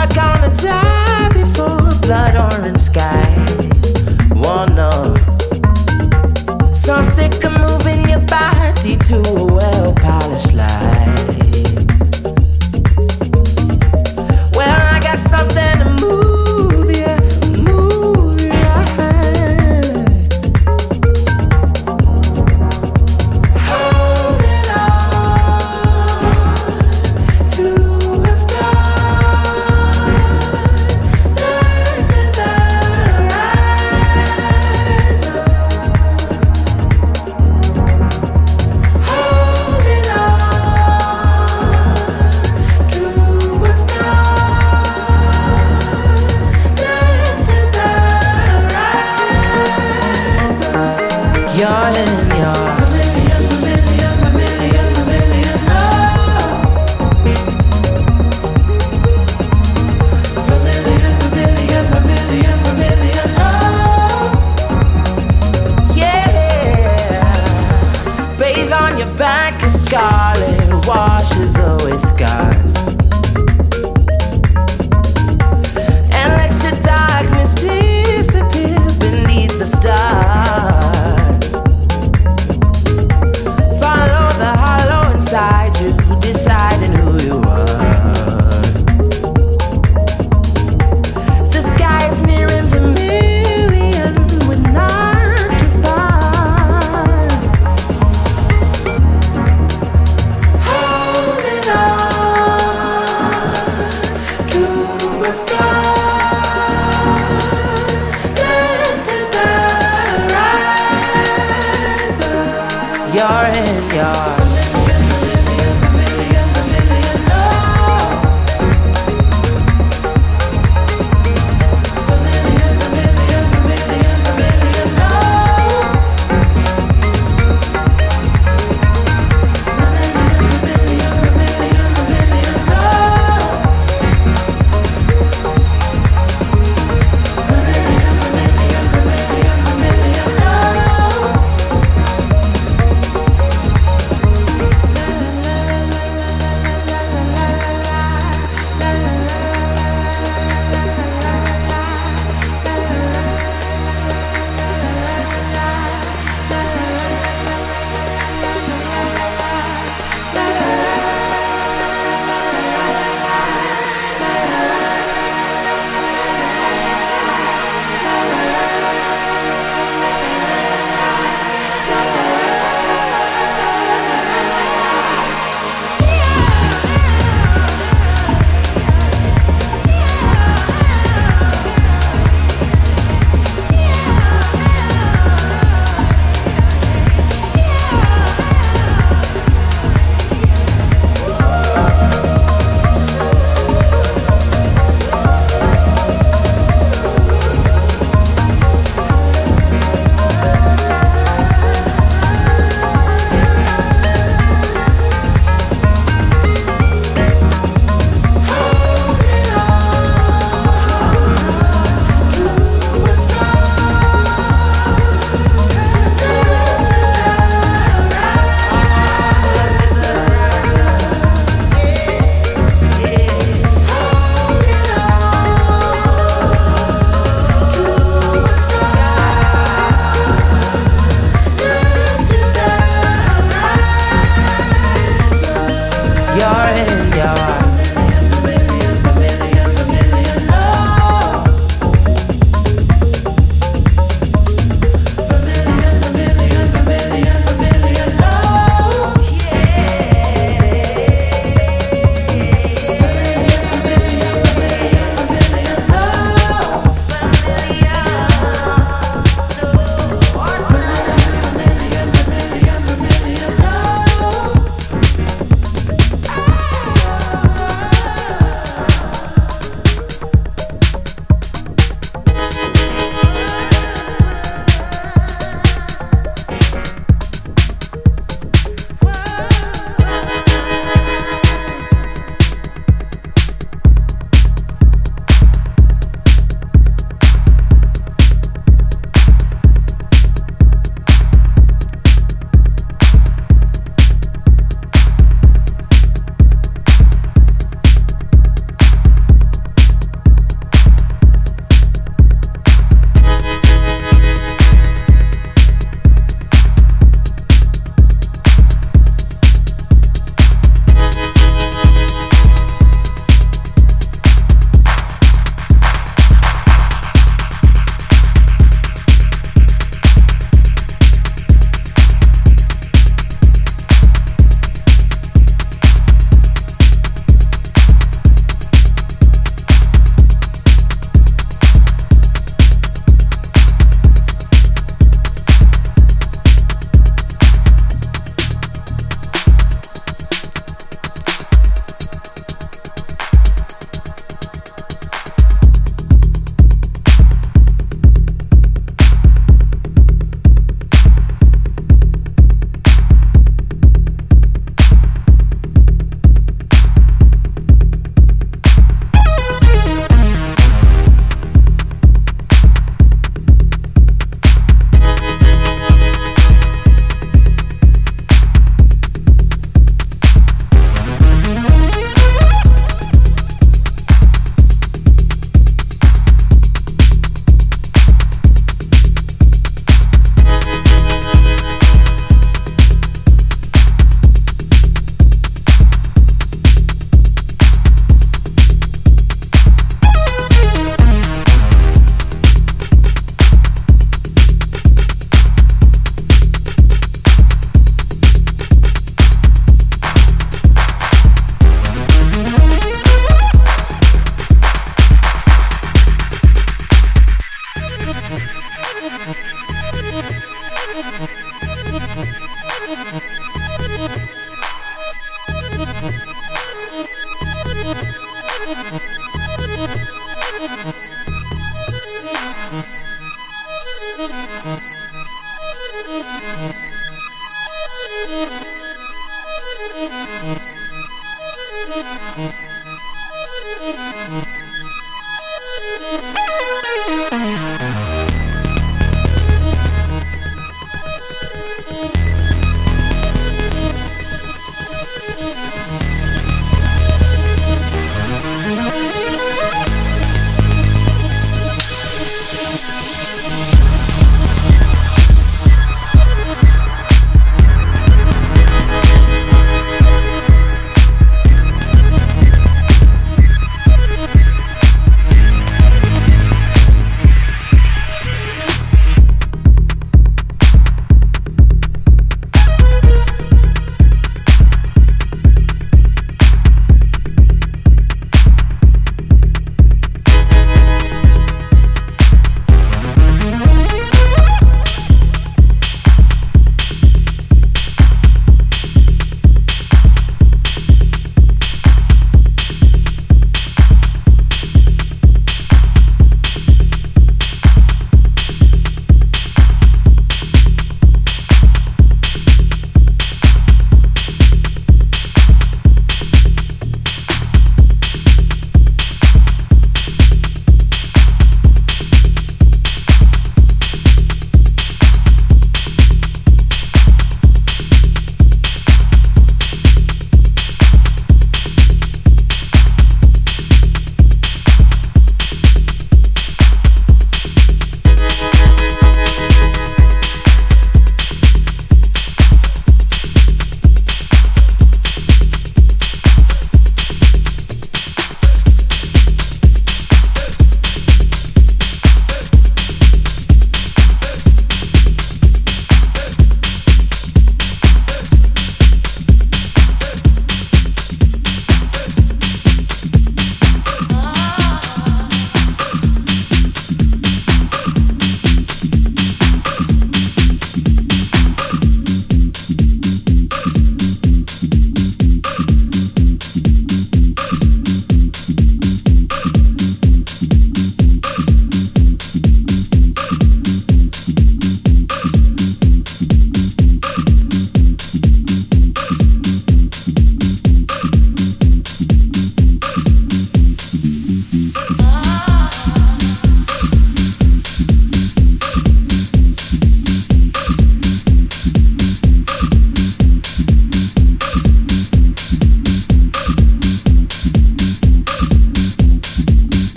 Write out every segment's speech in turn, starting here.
I gonna die before blood orange sky?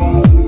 home.